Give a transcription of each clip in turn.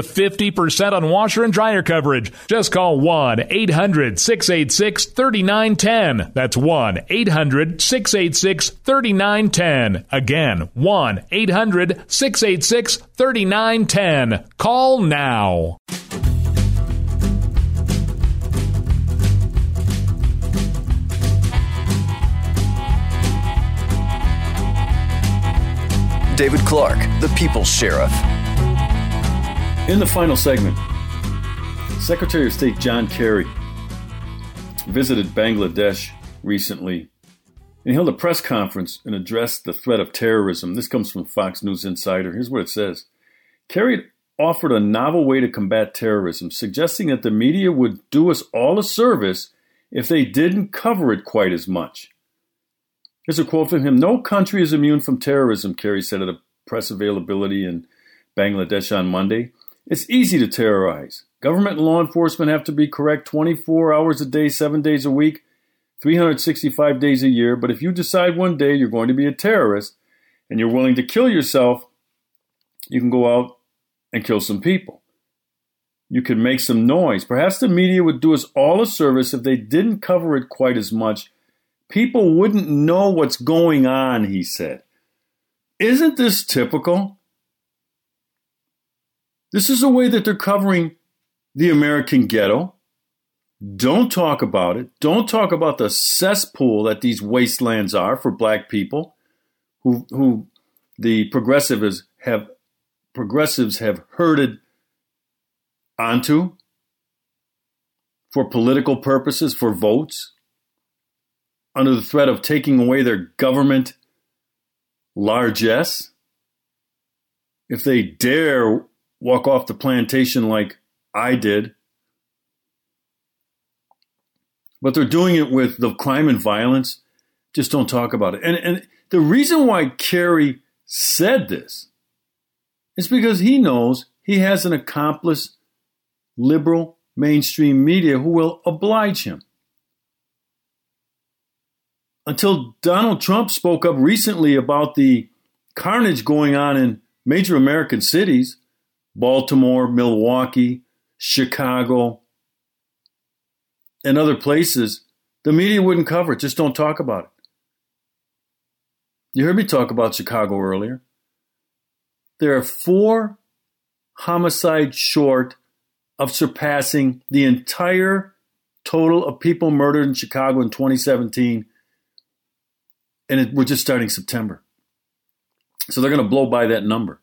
50% on washer and dryer coverage. Just call 1 800 686 3910. That's 1 800 686 3910. Again, 1 800 686 3910. Call now. David Clarke, the People's Sheriff. In the final segment, Secretary of State John Kerry visited Bangladesh recently and held a press conference and addressed the threat of terrorism. This comes from Fox News Insider. Here's what it says Kerry offered a novel way to combat terrorism, suggesting that the media would do us all a service if they didn't cover it quite as much. Here's a quote from him No country is immune from terrorism, Kerry said at a press availability in Bangladesh on Monday. It's easy to terrorize. Government and law enforcement have to be correct 24 hours a day, seven days a week, 365 days a year. But if you decide one day you're going to be a terrorist and you're willing to kill yourself, you can go out and kill some people. You can make some noise. Perhaps the media would do us all a service if they didn't cover it quite as much People wouldn't know what's going on, he said. Isn't this typical? This is a way that they're covering the American ghetto. Don't talk about it. Don't talk about the cesspool that these wastelands are for black people who, who the progressives have progressives have herded onto for political purposes, for votes under the threat of taking away their government largesse, if they dare walk off the plantation like I did, but they're doing it with the crime and violence, just don't talk about it. And, and the reason why Kerry said this is because he knows he has an accomplice liberal mainstream media who will oblige him. Until Donald Trump spoke up recently about the carnage going on in major American cities Baltimore, Milwaukee, Chicago, and other places. The media wouldn't cover it, just don't talk about it. You heard me talk about Chicago earlier. There are four homicides short of surpassing the entire total of people murdered in Chicago in 2017 and it, we're just starting September. So they're going to blow by that number.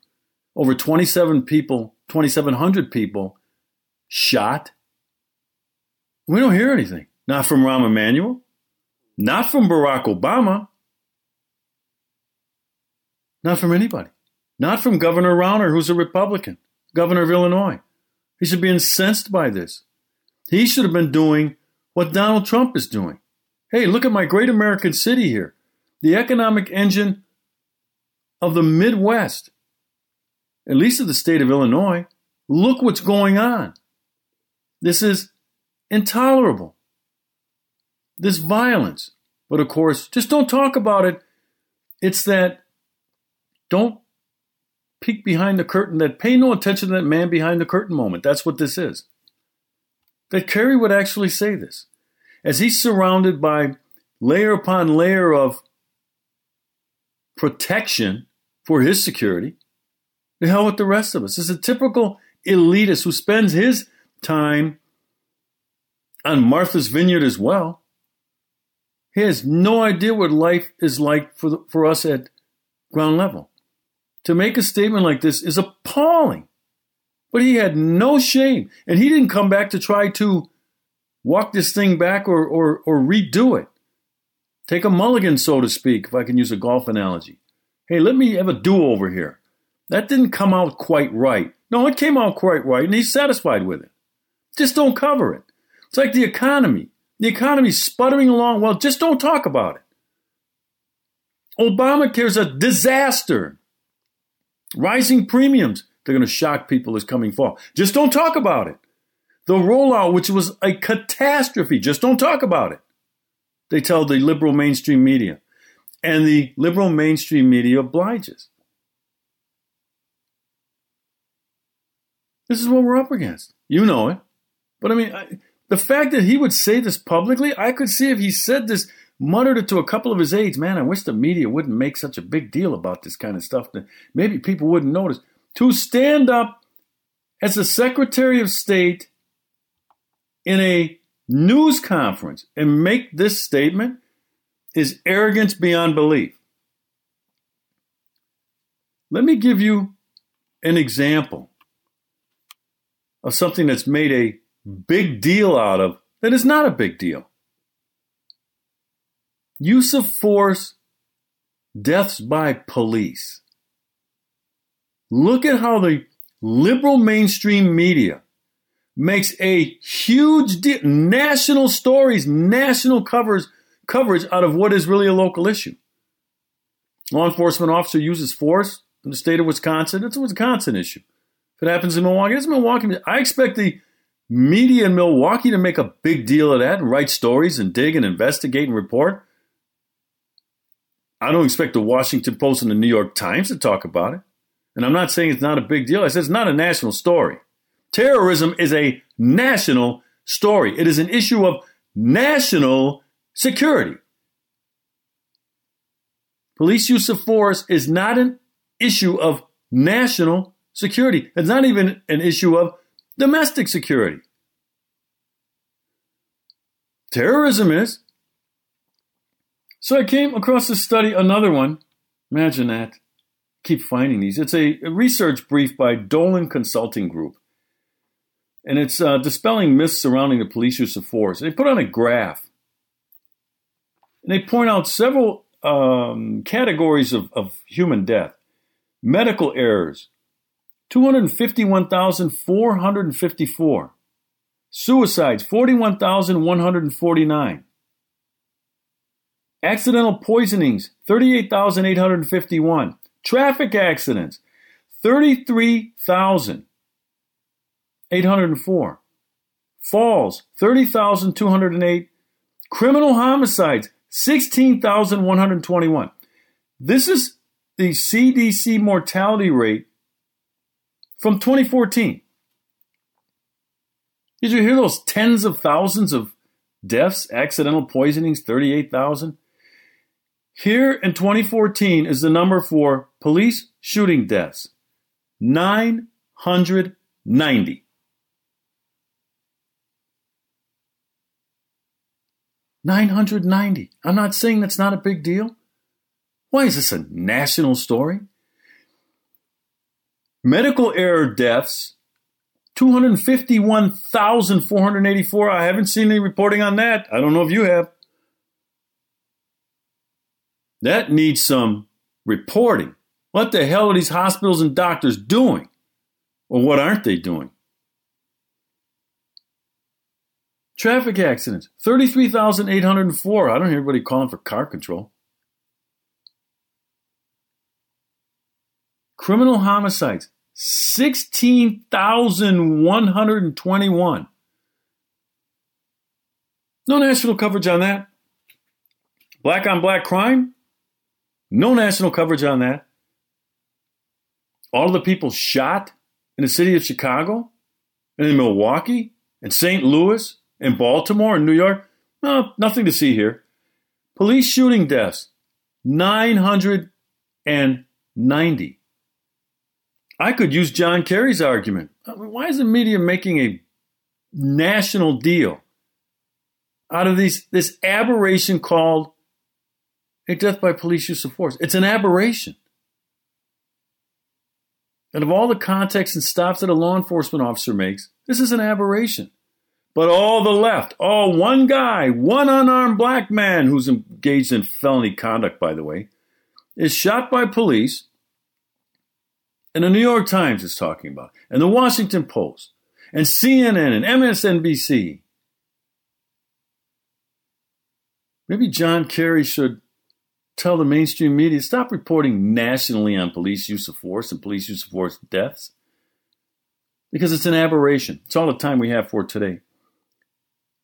Over 27 people, 2,700 people shot. We don't hear anything. Not from Rahm Emanuel, not from Barack Obama, not from anybody, not from Governor Rauner, who's a Republican, governor of Illinois. He should be incensed by this. He should have been doing what Donald Trump is doing. Hey, look at my great American city here the economic engine of the Midwest, at least of the state of Illinois. Look what's going on. This is intolerable. This violence. But of course, just don't talk about it. It's that don't peek behind the curtain, that pay no attention to that man behind the curtain moment. That's what this is. That Kerry would actually say this. As he's surrounded by layer upon layer of protection for his security. The hell with the rest of us. It's a typical elitist who spends his time on Martha's Vineyard as well. He has no idea what life is like for, the, for us at ground level. To make a statement like this is appalling. But he had no shame. And he didn't come back to try to walk this thing back or, or, or redo it. Take a mulligan, so to speak, if I can use a golf analogy. Hey, let me have a do over here. That didn't come out quite right. No, it came out quite right, and he's satisfied with it. Just don't cover it. It's like the economy. The economy's sputtering along. Well, just don't talk about it. Obamacare's a disaster. Rising premiums, they're going to shock people this coming fall. Just don't talk about it. The rollout, which was a catastrophe, just don't talk about it. They tell the liberal mainstream media. And the liberal mainstream media obliges. This is what we're up against. You know it. But I mean, I, the fact that he would say this publicly, I could see if he said this, muttered it to a couple of his aides, man, I wish the media wouldn't make such a big deal about this kind of stuff. That maybe people wouldn't notice. To stand up as a Secretary of State in a news conference and make this statement is arrogance beyond belief. Let me give you an example of something that's made a big deal out of that is not a big deal. Use of force, deaths by police. Look at how the liberal mainstream media makes a huge deal, national stories, national covers, coverage out of what is really a local issue. Law enforcement officer uses force in the state of Wisconsin. It's a Wisconsin issue. It happens in Milwaukee, it's Milwaukee. I expect the media in Milwaukee to make a big deal of that and write stories and dig and investigate and report. I don't expect the Washington Post and the New York Times to talk about it. And I'm not saying it's not a big deal. I said it's not a national story. Terrorism is a national story. It is an issue of national security. Police use of force is not an issue of national security. It's not even an issue of domestic security. Terrorism is. So I came across a study, another one. Imagine that. Keep finding these. It's a, a research brief by Dolan Consulting Group. And it's uh, dispelling myths surrounding the police use of force. They put on a graph. And they point out several um, categories of, of human death medical errors, 251,454. Suicides, 41,149. Accidental poisonings, 38,851. Traffic accidents, 33,804. Falls, 30,208. Criminal homicides, 16,121. This is the CDC mortality rate from 2014. Did you hear those tens of thousands of deaths, accidental poisonings, 38,000? Here in 2014 is the number for police shooting deaths 990. Nine hundred ninety. I'm not saying that's not a big deal. Why is this a national story? Medical error deaths, 251,484. I haven't seen any reporting on that. I don't know if you have. That needs some reporting. What the hell are these hospitals and doctors doing? Or what aren't they doing? Traffic accidents, 33,804. I don't hear anybody calling for car control. Criminal homicides, 16,121. No national coverage on that. Black on black crime, no national coverage on that. All of the people shot in the city of Chicago and in Milwaukee and St. Louis and Baltimore and New York, no, nothing to see here. Police shooting deaths, 990. I could use John Kerry's argument. Why is the media making a national deal out of these this aberration called a death by police use of force? It's an aberration. And of all the contexts and stops that a law enforcement officer makes, this is an aberration. But all the left, all one guy, one unarmed black man who's engaged in felony conduct, by the way, is shot by police. And the New York Times is talking about, and the Washington Post, and CNN and MSNBC. Maybe John Kerry should tell the mainstream media stop reporting nationally on police use of force and police use of force deaths because it's an aberration. It's all the time we have for today.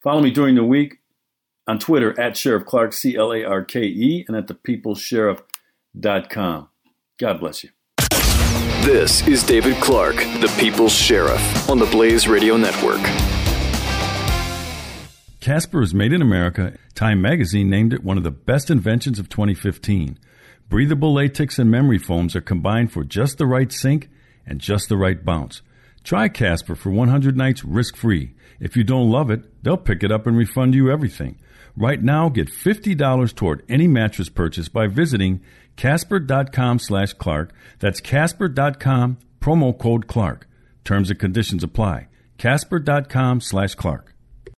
Follow me during the week on Twitter at Sheriff Clarke, C L A R K E, and at thepeoplesheriff.com. God bless you. This is David Clarke, the People's Sheriff, on the Blaze Radio Network. Casper is made in America. Time magazine named it one of the best inventions of 2015. Breathable latex and memory foams are combined for just the right sink and just the right bounce. Try Casper for 100 nights risk free. If you don't love it, they'll pick it up and refund you everything. Right now, get $50 toward any mattress purchase by visiting casper.com slash Clarke. That's casper.com, promo code Clarke. Terms and conditions apply. casper.com slash Clarke.